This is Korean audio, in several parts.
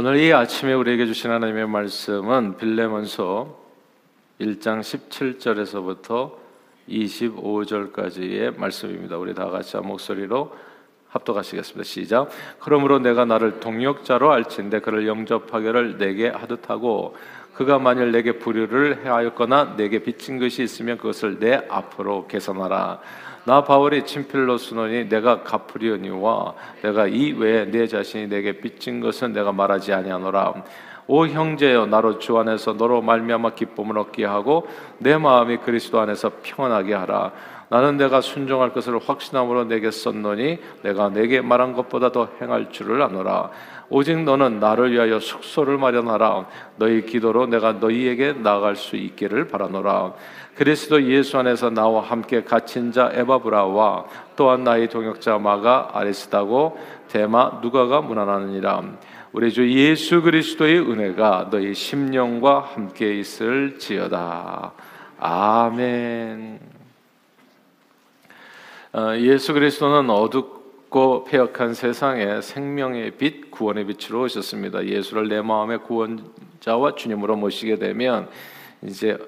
오늘 이 아침에 우리에게 주신 하나님의 말씀은 빌레몬서 1장 17절에서부터 25절까지의 말씀입니다. 우리 다 같이 한 목소리로 합독하시겠습니다. 시작. 그러므로 내가 나를 동력자로 알진대 그를 영접하기를 내게 하듯 하고 그가 만일 내게 불의를 해하였거나 내게 빚진 것이 있으면 그것을 내 앞으로 계산하라. 나 바울이 친필로 쓰노니 내가 갚으려니와 내가 이 외에 내 자신이 내게 빚진 것은 내가 말하지 아니하노라. 오 형제여 나로 주 안에서 너로 말미암아 기쁨을 얻게 하고 내 마음이 그리스도 안에서 평안하게 하라. 나는 내가 순종할 것을 확신함으로 내게 썼노니 내가 내게 말한 것보다 더 행할 줄을 아노라. 오직 너는 나를 위하여 숙소를 마련하라. 너희 기도로 내가 너희에게 나아갈 수 있기를 바라노라. 그리스도 예수 안에서 나와 함께 갇힌 자 에바브라와 또한 나의 동역자 마가 아리스다고 대마 누가가 문안하느니라. 우리 주 예수 그리스도의 은혜가 너희 심령과 함께 있을지어다. 아멘. 어, 예수 그리스도는 어둡고 폐역한 세상에 생명의 빛, 구원의 빛으로 오셨습니다. 예수를 내 마음의 구원자와 주님으로 모시게 되면 이제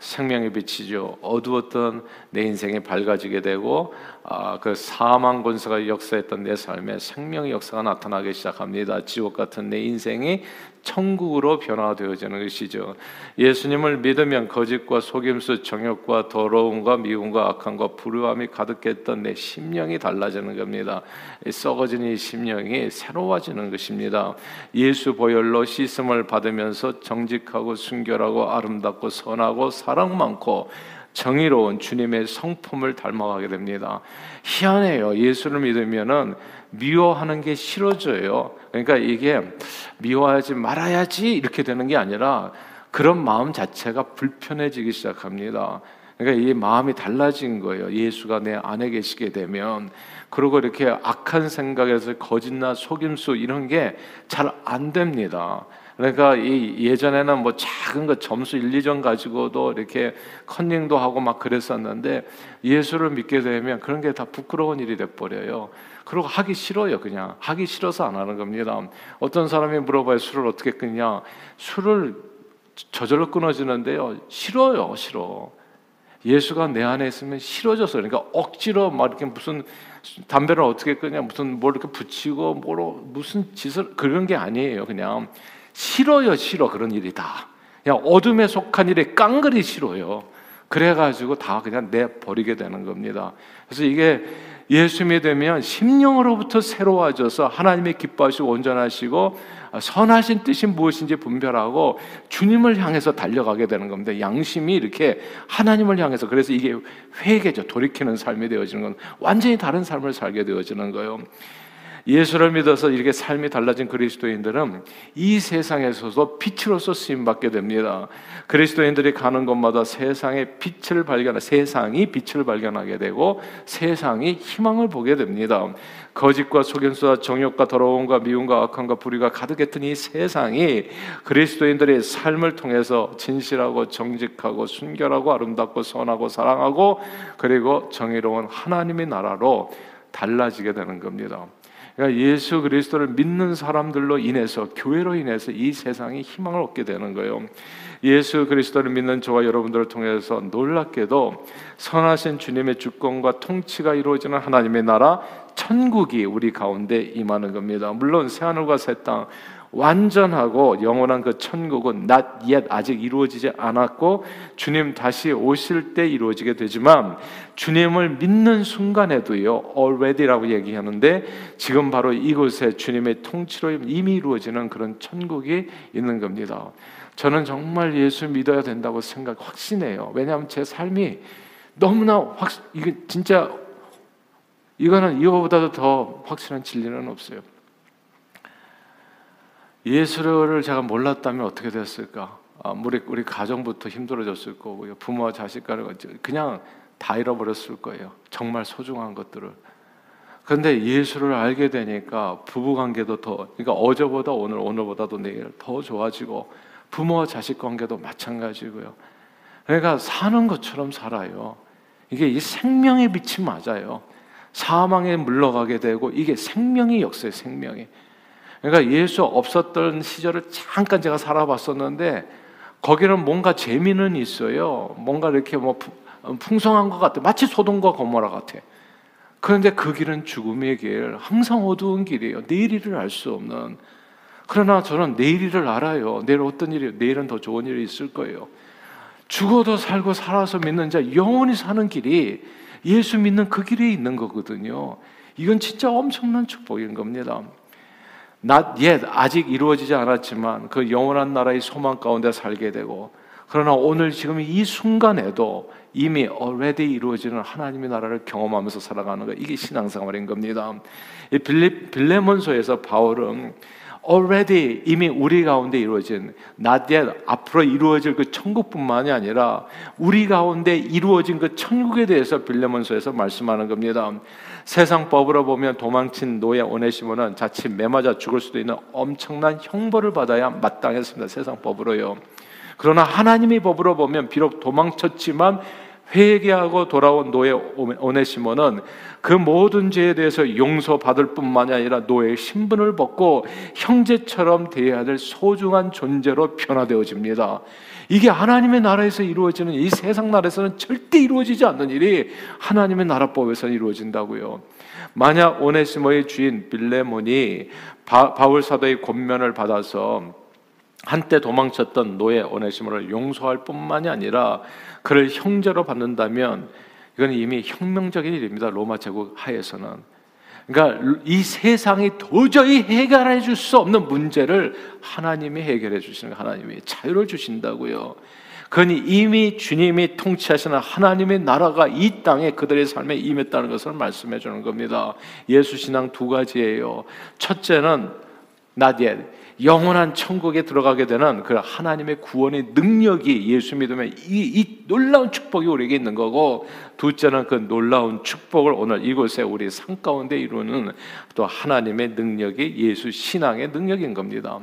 생명의 빛이죠. 어두웠던 내 인생이 밝아지게 되고 아, 그 사망 권세가 역사했던 내 삶에 생명의 역사가 나타나기 시작합니다. 지옥 같은 내 인생이 천국으로 변화되어지는 것이죠. 예수님을 믿으면 거짓과 속임수, 정욕과 더러움과 미움과 악함과 불우함이 가득했던 내 심령이 달라지는 겁니다. 썩어진 이 심령이 새로워지는 것입니다. 예수 보혈로 씻음을 받으면서 정직하고 순결하고 아름답고 선하고 사랑 많고 정의로운 주님의 성품을 닮아가게 됩니다. 희한해요. 예수를 믿으면은 미워하는 게 싫어져요. 그러니까 이게 미워하지 말아야지 이렇게 되는 게 아니라 그런 마음 자체가 불편해지기 시작합니다. 그러니까 이 마음이 달라진 거예요. 예수가 내 안에 계시게 되면 그리고 이렇게 악한 생각에서 거짓나 속임수 이런 게 잘 안 됩니다. 그러니까 이 예전에는 뭐 작은 거 점수 1, 2점 가지고도 이렇게 컨닝도 하고 막 그랬었는데 예수를 믿게 되면 그런 게 다 부끄러운 일이 돼 버려요. 그리고 하기 싫어요, 그냥. 하기 싫어서 안 하는 겁니다. 어떤 사람이 물어봐요, 술을 어떻게 끊냐? 술을 저절로 끊어지는데요. 싫어요, 싫어. 예수가 내 안에 있으면 싫어져서 그러니까 억지로 막 이렇게 무슨 담배를 어떻게 끊냐 무슨 뭘 이렇게 붙이고 뭐로 무슨 짓을 그런 게 아니에요 그냥 싫어요, 싫어. 그런 일이 다. 그냥 어둠에 속한 일에 깡그리 싫어요. 그래가지고 다 그냥 내 버리게 되는 겁니다. 그래서 이게 예수 믿으면 심령으로부터 새로워져서 하나님의 기뻐하시고 온전하시고 선하신 뜻이 무엇인지 분별하고 주님을 향해서 달려가게 되는 겁니다. 양심이 이렇게 하나님을 향해서 그래서 이게 회개죠. 돌이키는 삶이 되어지는 건 완전히 다른 삶을 살게 되어지는 거예요. 예수를 믿어서 이렇게 삶이 달라진 그리스도인들은 이 세상에서도 빛으로서 쓰임 받게 됩니다. 그리스도인들이 가는 곳마다 세상의 빛을 발견, 세상이 빛을 발견하게 되고 세상이 희망을 보게 됩니다. 거짓과 속임수와 정욕과 더러움과 미움과 악함과 불의가 가득했던 이 세상이 그리스도인들의 삶을 통해서 진실하고 정직하고 순결하고 아름답고 선하고 사랑하고 그리고 정의로운 하나님의 나라로 달라지게 되는 겁니다. 그러니까 예수 그리스도를 믿는 사람들로 인해서 교회로 인해서 이 세상이 희망을 얻게 되는 거예요. 예수 그리스도를 믿는 저와 여러분들을 통해서 놀랍게도 선하신 주님의 주권과 통치가 이루어지는 하나님의 나라 천국이 우리 가운데 임하는 겁니다. 물론 새 하늘과 새 땅 완전하고 영원한 그 천국은 not yet 아직 이루어지지 않았고 주님 다시 오실 때 이루어지게 되지만 주님을 믿는 순간에도요 already라고 얘기하는데 지금 바로 이곳에 주님의 통치로 이미 이루어지는 그런 천국이 있는 겁니다. 저는 정말 예수 믿어야 된다고 생각 확신해요. 왜냐하면 제 삶이 너무나 확 이게 진짜 이거는 이거보다도 더 확실한 진리는 없어요. 예수를 제가 몰랐다면 어떻게 됐을까? 아, 우리 우리 가정부터 힘들어졌을 거고요. 부모와 자식 간에 그냥 다 잃어버렸을 거예요. 정말 소중한 것들을. 그런데 예수를 알게 되니까 부부 관계도 더 그러니까 어제보다 오늘 오늘보다도 내일 더 좋아지고 부모와 자식 관계도 마찬가지고요. 그러니까 사는 것처럼 살아요. 이게 이 생명의 빛이 맞아요. 사망에 물러가게 되고 이게 생명의 역사의 생명이. 그러니까 예수 없었던 시절을 잠깐 제가 살아봤었는데 거기는 뭔가 재미는 있어요. 뭔가 이렇게 뭐 풍성한 것 같아. 마치 소돔과 고모라 같아. 그런데 그 길은 죽음의 길, 항상 어두운 길이에요. 내일을 알 수 없는. 그러나 저는 내일을 알아요. 내일 어떤 일이, 내일은 더 좋은 일이 있을 거예요. 죽어도 살고 살아서 믿는 자, 영원히 사는 길이 예수 믿는 그 길에 있는 거거든요. 이건 진짜 엄청난 축복인 겁니다. Not yet 아직 이루어지지 않았지만 그 영원한 나라의 소망 가운데 살게 되고 그러나 오늘 지금 이 순간에도 이미 already 이루어지는 하나님의 나라를 경험하면서 살아가는 거 이게 신앙생활인 겁니다. 이 빌레, 빌레몬서에서 바울은 already 이미 우리 가운데 이루어진 not yet 앞으로 이루어질 그 천국뿐만이 아니라 우리 가운데 이루어진 그 천국에 대해서 빌레몬서에서 말씀하는 겁니다. 세상 법으로 보면 도망친 노예 오네시모는 자칫 매맞아 죽을 수도 있는 엄청난 형벌을 받아야 마땅했습니다. 세상 법으로요. 그러나 하나님의 법으로 보면 비록 도망쳤지만 회개하고 돌아온 노예 오네시모는 그 모든 죄에 대해서 용서받을 뿐만이 아니라 노예의 신분을 벗고 형제처럼 대해야 될 소중한 존재로 변화되어집니다. 이게 하나님의 나라에서 이루어지는 이 세상 나라에서는 절대 이루어지지 않는 일이 하나님의 나라법에서 이루어진다고요. 만약 오네시모의 주인 빌레몬이 바, 바울 사도의 권면을 받아서 한때 도망쳤던 노예 오네시모를 용서할 뿐만이 아니라 그를 형제로 받는다면 이건 이미 혁명적인 일입니다. 로마 제국 하에서는. 그러니까 이 세상이 도저히 해결해 줄 수 없는 문제를 하나님이 해결해 주시는 하나님이 자유를 주신다고요. 그니 이미 주님이 통치하시는 하나님의 나라가 이 땅에 그들의 삶에 임했다는 것을 말씀해 주는 겁니다. 예수 신앙 두 가지예요. 첫째는 나디엘 영원한 천국에 들어가게 되는 그 하나님의 구원의 능력이 예수 믿으면 이, 이 놀라운 축복이 우리에게 있는 거고 둘째는 그 놀라운 축복을 오늘 이곳에 우리 산 가운데 이루는 또 하나님의 능력이 예수 신앙의 능력인 겁니다.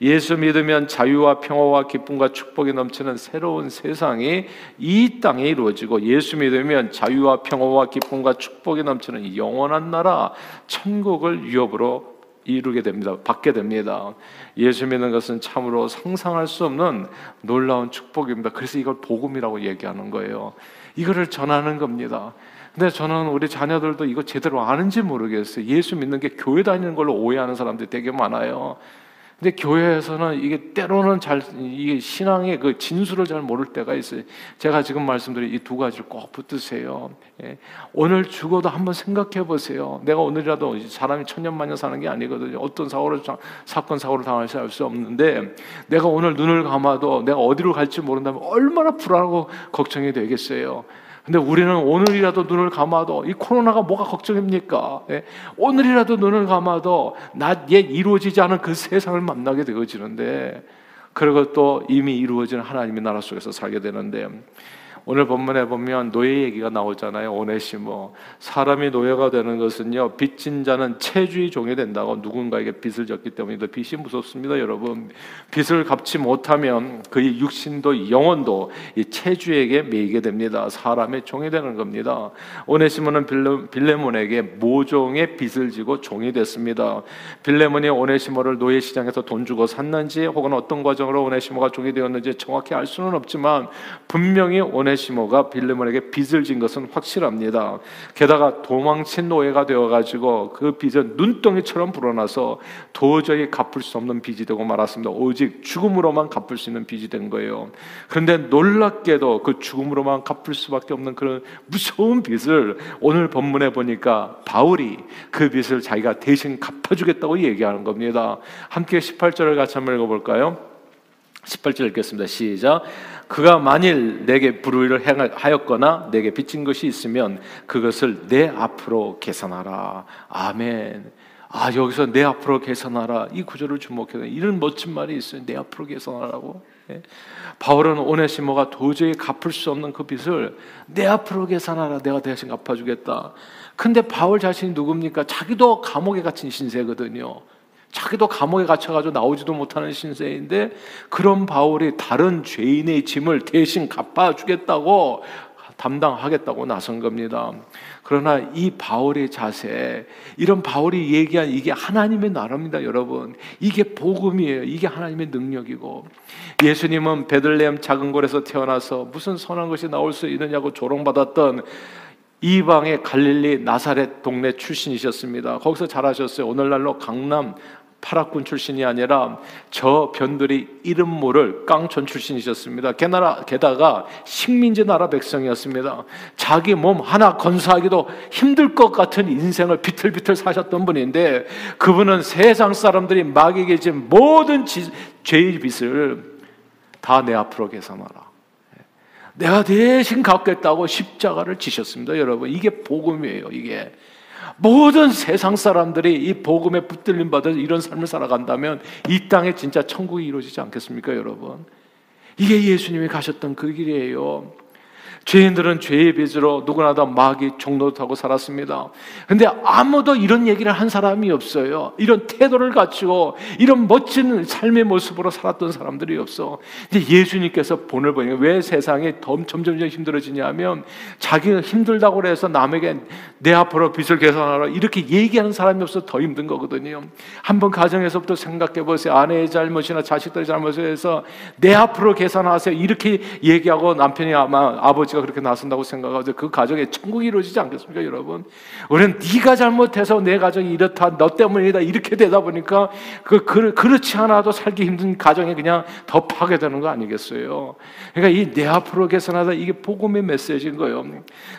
예수 믿으면 자유와 평화와 기쁨과 축복이 넘치는 새로운 세상이 이 땅에 이루어지고 예수 믿으면 자유와 평화와 기쁨과 축복이 넘치는 영원한 나라 천국을 유업으로 이루게 됩니다. 받게 됩니다. 예수 믿는 것은 참으로 상상할 수 없는 놀라운 축복입니다. 그래서 이걸 복음이라고 얘기하는 거예요. 이거를 전하는 겁니다. 근데 저는 우리 자녀들도 이거 제대로 아는지 모르겠어요. 예수 믿는 게 교회 다니는 걸로 오해하는 사람들이 되게 많아요. 근데 교회에서는 이게 때로는 잘 이게 신앙의 그 진수를 잘 모를 때가 있어요. 제가 지금 말씀드린 이 두 가지를 꼭 붙드세요. 예. 오늘 죽어도 한번 생각해 보세요. 내가 오늘이라도 사람이 천년만년 사는 게 아니거든요. 어떤 사고를 사건 사고를 당할지 알수 없는데 내가 오늘 눈을 감아도 내가 어디로 갈지 모른다면 얼마나 불안하고 걱정이 되겠어요. 근데 우리는 오늘이라도 눈을 감아도 이 코로나가 뭐가 걱정입니까? 예? 오늘이라도 눈을 감아도 낮 옛 이루어지지 않은 그 세상을 만나게 되어지는데 그리고 또 이미 이루어진 하나님의 나라 속에서 살게 되는데 오늘 본문에 보면 노예 얘기가 나오잖아요. 오네시모. 사람이 노예가 되는 것은요. 빚진 자는 체주의 종이 된다고 누군가에게 빚을 졌기 때문이다. 빚이 무섭습니다, 여러분. 빚을 갚지 못하면 그의 육신도 영혼도 이 체주에게 매이게 됩니다. 사람의 종이 되는 겁니다. 오네시모는 빌레몬에게 모종의 빚을 지고 종이 됐습니다. 빌레몬이 오네시모를 노예 시장에서 돈 주고 샀는지 혹은 어떤 과정으로 오네시모가 종이 되었는지 정확히 알 수는 없지만 분명히 오네 오네시모가 빌레몬에게 빚을 진 것은 확실합니다. 게다가 도망친 노예가 되어가지고 그 빚은 눈덩이처럼 불어나서 도저히 갚을 수 없는 빚이 되고 말았습니다. 오직 죽음으로만 갚을 수 있는 빚이 된 거예요. 그런데 놀랍게도 그 죽음으로만 갚을 수밖에 없는 그런 무서운 빚을 오늘 본문에 보니까 바울이 그 빚을 자기가 대신 갚아주겠다고 얘기하는 겁니다. 함께 18절을 같이 한번 읽어볼까요? 18절 읽겠습니다. 시작. 그가 만일 내게 불의를 하였거나 내게 빚진 것이 있으면 그것을 내 앞으로 계산하라. 아멘. 아, 여기서 내 앞으로 계산하라. 이 구절을 주목해서 이런 멋진 말이 있어요. 내 앞으로 계산하라고. 예. 바울은 오네시모가 도저히 갚을 수 없는 그 빚을 내 앞으로 계산하라. 내가 대신 갚아주겠다. 근데 바울 자신이 누굽니까? 자기도 감옥에 갇힌 신세거든요. 자기도 감옥에 갇혀가지고 나오지도 못하는 신세인데 그런 바울이 다른 죄인의 짐을 대신 갚아주겠다고 담당하겠다고 나선 겁니다. 그러나 이 바울의 자세, 이런 바울이 얘기한 이게 하나님의 나라입니다, 여러분. 이게 복음이에요. 이게 하나님의 능력이고. 예수님은 베들레헴 작은 곳에서 태어나서 무슨 선한 것이 나올 수 있느냐고 조롱받았던 이방의 갈릴리 나사렛 동네 출신이셨습니다. 거기서 자라셨어요. 오늘날로 강남 파라군 출신이 아니라 저 변들이 이름 모를 깡촌 출신이셨습니다. 게나라, 게다가 식민지 나라 백성이었습니다. 자기 몸 하나 건사하기도 힘들 것 같은 인생을 비틀비틀 사셨던 분인데 그분은 세상 사람들이 마귀에게 진 모든 지, 죄의 빚을 다 내 앞으로 계산하라. 내가 대신 갚겠다고 십자가를 지셨습니다, 여러분. 이게 복음이에요, 이게. 모든 세상 사람들이 이 복음에 붙들림 받아 이런 삶을 살아간다면 이 땅에 진짜 천국이 이루어지지 않겠습니까, 여러분? 이게 예수님이 가셨던 그 길이에요. 죄인들은 죄의 빚으로 누구나 다 마귀 종노릇하고 살았습니다. 근데 아무도 이런 얘기를 한 사람이 없어요. 이런 태도를 갖추고 이런 멋진 삶의 모습으로 살았던 사람들이 없어. 근데 예수님께서 본을 보니까 왜 세상이 점점 힘들어지냐면 자기가 힘들다고 해서 남에게 내 앞으로 빚을 계산하라 이렇게 얘기하는 사람이 없어 더 힘든 거거든요. 한번 가정에서부터 생각해 보세요. 아내의 잘못이나 자식들의 잘못에서 내 앞으로 계산하세요. 이렇게 얘기하고 남편이 아마 아버지 아버지가 그렇게 나선다고 생각하고 그 가정에 천국이 이루어지지 않겠습니까, 여러분? 우리는 네가 잘못해서 내 가정이 이렇다, 너 때문이다 이렇게 되다 보니까 그, 그 그렇지 않아도 살기 힘든 가정에 그냥 더 파괴되는 거 아니겠어요? 그러니까 이 내 앞으로 계산하다 이게 복음의 메시지인 거예요.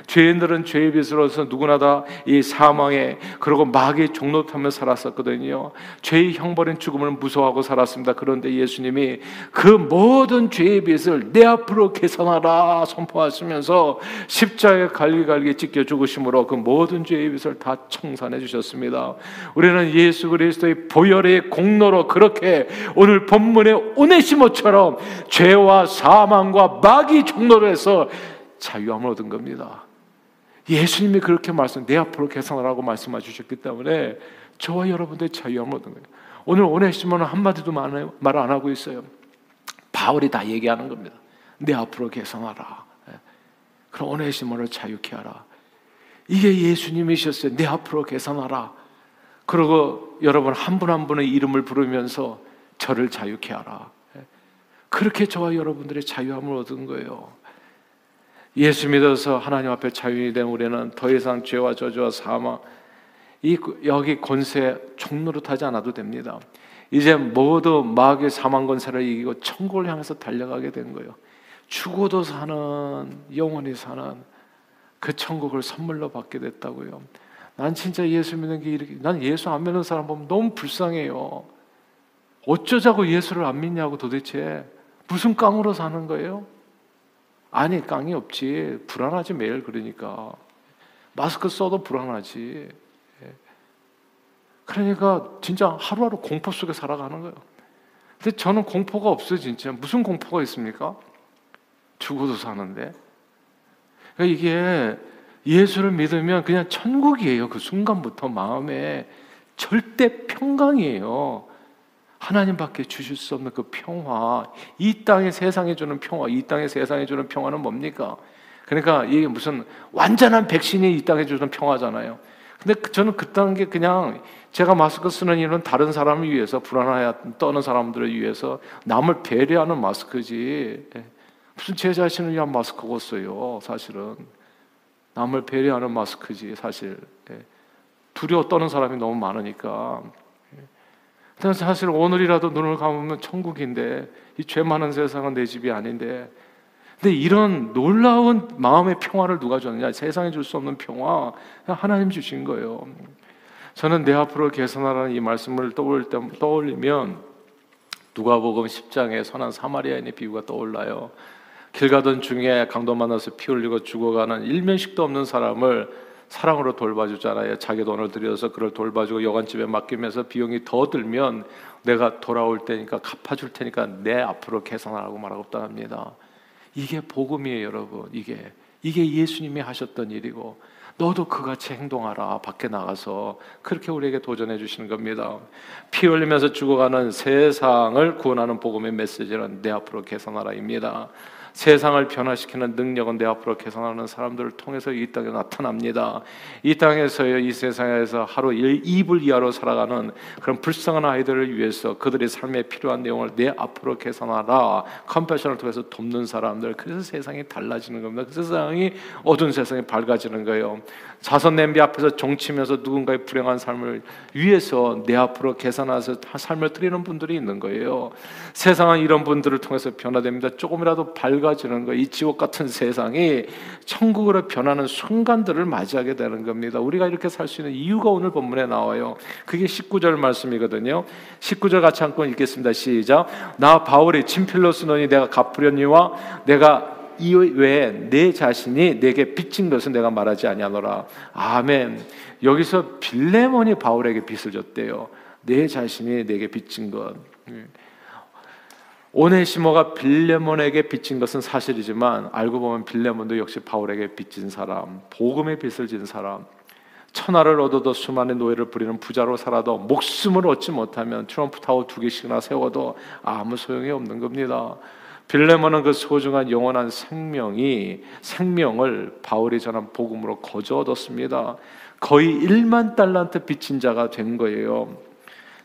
죄인들은 죄의 빚으로서 누구나 다 이 사망에 그리고 마귀의 종노타며 살았었거든요. 죄의 형벌인 죽음을 무서워하고 살았습니다. 그런데 예수님이 그 모든 죄의 빚을 내 앞으로 계산하라 선포하셨습니다. 하시면서 십자가에 갈기갈기 찢겨 죽으심으로 그 모든 죄의 빚을 다 청산해 주셨습니다. 우리는 예수 그리스도의 보혈의 공로로 그렇게 오늘 본문의 오네시모처럼 죄와 사망과 마귀 종로로 해서 자유함을 얻은 겁니다. 예수님이 그렇게 말씀, 내 앞으로 계산하라고 말씀해 주셨기 때문에 저와 여러분들 자유함을 얻은 거예요. 오늘 오네시모는 한마디도 말 안 하고 있어요. 바울이 다 얘기하는 겁니다. 내 앞으로 계산하라. 그럼 오네시모를 자유케 하라. 이게 예수님이셨어요. 내 앞으로 계산하라. 그리고 여러분 한 분 한 분의 이름을 부르면서 저를 자유케 하라. 그렇게 저와 여러분들의 자유함을 얻은 거예요. 예수 믿어서 하나님 앞에 자유이 된 우리는 더 이상 죄와 저주와 사망, 이 여기 권세 종노릇하지 않아도 됩니다. 이제 모두 마귀의 사망 권세를 이기고 천국을 향해서 달려가게 된 거예요. 죽어도 사는 영원히 사는 그 천국을 선물로 받게 됐다고요. 난 진짜 예수 믿는 게 이렇게 난 예수 안 믿는 사람 보면 너무 불쌍해요. 어쩌자고 예수를 안 믿냐고 도대체 무슨 깡으로 사는 거예요? 아니 깡이 없지 불안하지 매일 그러니까 마스크 써도 불안하지. 예. 그러니까 진짜 하루하루 공포 속에 살아가는 거예요. 근데 저는 공포가 없어요 진짜 무슨 공포가 있습니까? 죽어도 사는데. 그러니까 이게 예수를 믿으면 그냥 천국이에요. 그 순간부터 마음에 절대 평강이에요. 하나님밖에 주실 수 없는 그 평화, 이 땅의 세상에 주는 평화, 이 땅의 세상에 주는 평화는 뭡니까? 그러니까 이게 무슨 완전한 백신이 이 땅에 주는 평화잖아요. 근데 그 저는 그딴 게 그냥 제가 마스크 쓰는 이유는 다른 사람을 위해서 불안하여 떠는 사람들을 위해서 남을 배려하는 마스크지. 무슨 제 자신을 위한 마스크고 써요. 사실은 남을 배려하는 마스크지 사실 예. 두려워 떠는 사람이 너무 많으니까. 예. 사실 오늘이라도 눈을 감으면 천국인데 이 죄 많은 세상은 내 집이 아닌데. 근데 이런 놀라운 마음의 평화를 누가 줬느냐? 세상에 줄 수 없는 평화 하나님 주신 거예요. 저는 내 앞으로 개선하라는 이 말씀을 떠올 때, 떠올리면 누가복음 10장의 선한 사마리아인의 비유가 떠올라요. 길 가던 중에 강도 만나서 피 흘리고 죽어가는 일면식도 없는 사람을 사랑으로 돌봐주잖아요. 자기 돈을 들여서 그를 돌봐주고 여관집에 맡기면서 비용이 더 들면 내가 돌아올 테니까 갚아줄 테니까 내 앞으로 계산하라고 말하고 합니다. 이게 복음이에요, 여러분. 이게 이게 예수님이 하셨던 일이고 너도 그같이 행동하라. 밖에 나가서 그렇게 우리에게 도전해 주시는 겁니다. 피 흘리면서 죽어가는 세상을 구원하는 복음의 메시지는 내 앞으로 계산하라입니다. 세상을 변화시키는 능력은 내 앞으로 계산하는 사람들을 통해서 이 땅에 나타납니다. 이 땅에서요, 이 세상에서 하루 2불 이하로 살아가는 그런 불쌍한 아이들을 위해서 그들의 삶에 필요한 내용을 내 앞으로 계산하라. 컴패션을 통해서 돕는 사람들. 그래서 세상이 달라지는 겁니다. 그 세상이 어두운 세상이 밝아지는 거예요. 자선 냄비 앞에서 종치면서 누군가의 불행한 삶을 위해서 내 앞으로 계산해서 삶을 드리는 분들이 있는 거예요. 세상은 이런 분들을 통해서 변화됩니다. 조금이라도 밝 아지는 거, 이 지옥 같은 세상이 천국으로 변하는 순간들을 맞이하게 되는 겁니다. 우리가 이렇게 살 수 있는 이유가 오늘 본문에 나와요. 그게 19절 말씀이거든요. 19절 같이 한번 읽겠습니다. 시작. 나 바울이 친필로스 너니 내가 갚으려니와 내가 이 외에 내 자신이 내게 빚진 것은 내가 말하지 아니하노라. 아멘. 여기서 빌레몬이 바울에게 빚을 줬대요. 내 자신이 내게 빚진 것. 오네시모가 빌레몬에게 빚진 것은 사실이지만 알고 보면 빌레몬도 역시 바울에게 빚진 사람, 복음의 빚을 진 사람. 천하를 얻어도 수많은 노예를 부리는 부자로 살아도 목숨을 얻지 못하면 트럼프 타워 두 개씩이나 세워도 아무 소용이 없는 겁니다. 빌레몬은 그 소중한 영원한 생명이 생명을 바울이 전한 복음으로 거저 얻었습니다. 거의 1만 달란트 빚진 자가 된 거예요.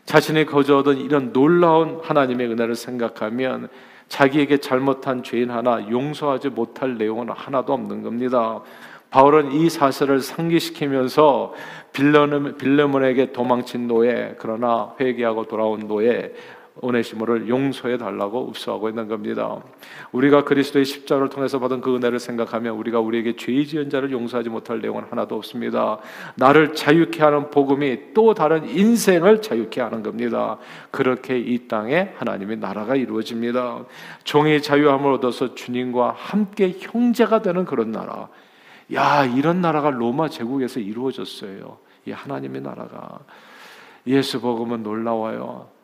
자신이 거저 얻은 이런 놀라운 하나님의 은혜를 생각하면 자기에게 잘못한 죄인 하나 용서하지 못할 내용은 하나도 없는 겁니다. 바울은 이 사실을 상기시키면서 빌레몬에게 도망친 노예 그러나 회개하고 돌아온 노예 오네시모를 용서해 달라고 읍소하고 있는 겁니다. 우리가 그리스도의 십자가를 통해서 받은 그 은혜를 생각하면 우리가 우리에게 죄 지은 자를 용서하지 못할 내용은 하나도 없습니다. 나를 자유케 하는 복음이 또 다른 인생을 자유케 하는 겁니다. 그렇게 이 땅에 하나님의 나라가 이루어집니다. 종의 자유함을 얻어서 주님과 함께 형제가 되는 그런 나라. 야, 이런 나라가 로마 제국에서 이루어졌어요. 이 하나님의 나라가. 예수 복음은 놀라워요.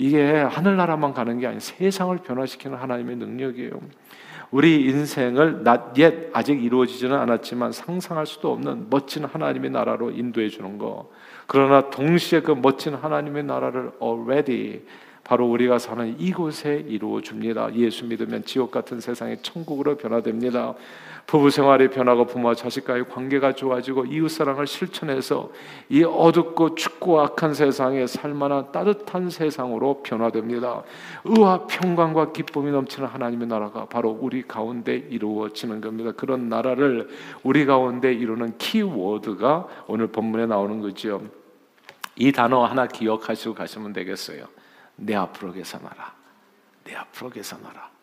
이게 하늘나라만 가는 게 아니라 세상을 변화시키는 하나님의 능력이에요. 우리 인생을 yet 아직 이루어지지는 않았지만 상상할 수도 없는 멋진 하나님의 나라로 인도해 주는 거. 그러나 동시에 그 멋진 하나님의 나라를 already 바로 우리가 사는 이곳에 이루어 줍니다. 예수 믿으면 지옥 같은 세상이 천국으로 변화됩니다. 부부 생활이 변하고 부모와 자식과의 관계가 좋아지고 이웃 사랑을 실천해서 이 어둡고 춥고 악한 세상에 살만한 따뜻한 세상으로 변화됩니다. 의와 평강과 기쁨이 넘치는 하나님의 나라가 바로 우리 가운데 이루어지는 겁니다. 그런 나라를 우리 가운데 이루는 키워드가 오늘 본문에 나오는 거죠. 이 단어 하나 기억하시고 가시면 되겠어요. 내 앞으로 계산하라. 내 앞으로 계산하라.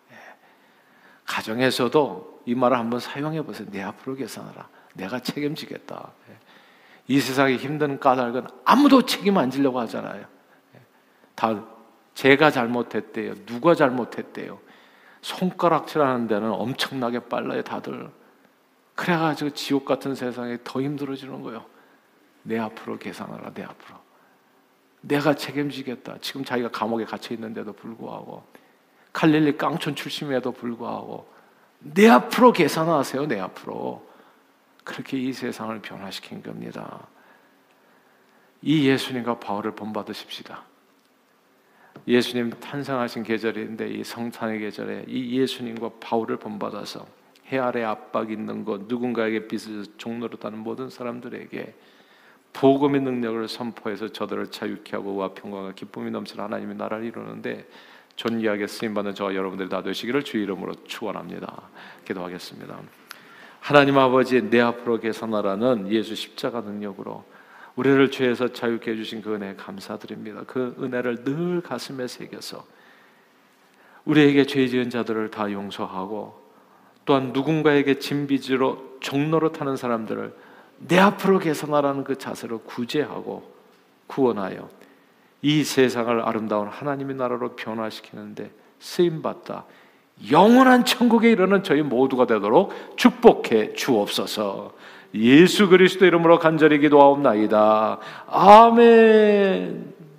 예. 가정에서도 이 말을 한번 사용해 보세요. 내 앞으로 계산하라. 내가 책임지겠다. 예. 이 세상의 힘든 까닭은 아무도 책임 안 지려고 하잖아요. 예. 다 제가 잘못했대요. 누가 잘못했대요. 손가락질하는 데는 엄청나게 빨라요, 다들. 그래가지고 지옥 같은 세상에 더 힘들어지는 거예요. 내 앞으로 계산하라, 내 앞으로. 내가 책임지겠다. 지금 자기가 감옥에 갇혀 있는데도 불구하고 칼릴리 깡촌 출신에도 불구하고 내 앞으로 계산하세요. 내 앞으로 그렇게 이 세상을 변화시킨 겁니다. 이 예수님과 바울을 본받으십시다. 예수님 탄생하신 계절인데 이 성탄의 계절에 이 예수님과 바울을 본받아서 해 아래 압박 있는 것 누군가에게 빚을 다는 모든 사람들에게 복음의 능력을 선포해서 저들을 자유케 하고 와 평강과 기쁨이 넘치는 하나님의 나라를 이루는데 존귀하게 쓰임 받는 저와 여러분들이 다 되시기를 주 이름으로 축원합니다. 기도하겠습니다. 하나님 아버지 내 앞으로 계산하라는 예수 십자가 능력으로 우리를 죄에서 자유케 해주신 그 은혜 감사드립니다. 그 은혜를 늘 가슴에 새겨서 우리에게 죄 지은 자들을 다 용서하고 또한 누군가에게 진비지로 종로로 타는 사람들을 내 앞으로 계산하라는 그 자세로 구제하고 구원하여 이 세상을 아름다운 하나님의 나라로 변화시키는데 쓰임 받다 영원한 천국에 이르는 저희 모두가 되도록 축복해 주옵소서. 예수 그리스도 이름으로 간절히 기도하옵나이다. 아멘.